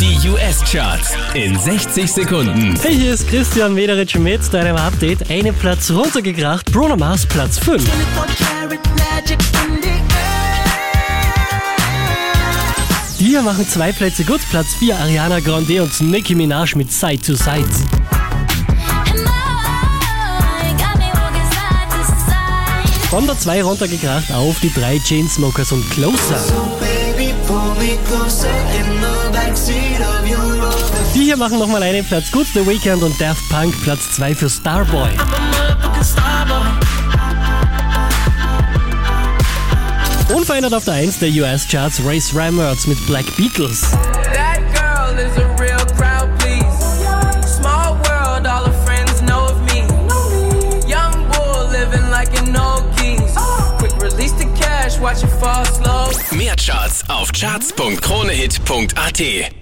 Die US-Charts in 60 Sekunden. Hey, hier ist Christian Mederitsch mit deinem Update. Einen Platz runtergekracht, Bruno Mars Platz 5. Die hier machen zwei Plätze gut, Platz 4 Ariana Grande und Nicki Minaj mit Side to Side. Von der 2 runtergekracht auf die 3 Chainsmokers und Closer. Die hier machen nochmal einen Platz. Gut, The Weeknd und Daft Punk Platz 2 für Starboy. Unverändert auf der 1 der US-Charts Race Rammerts mit Black Beatles. Mehr Charts auf charts.kronehit.at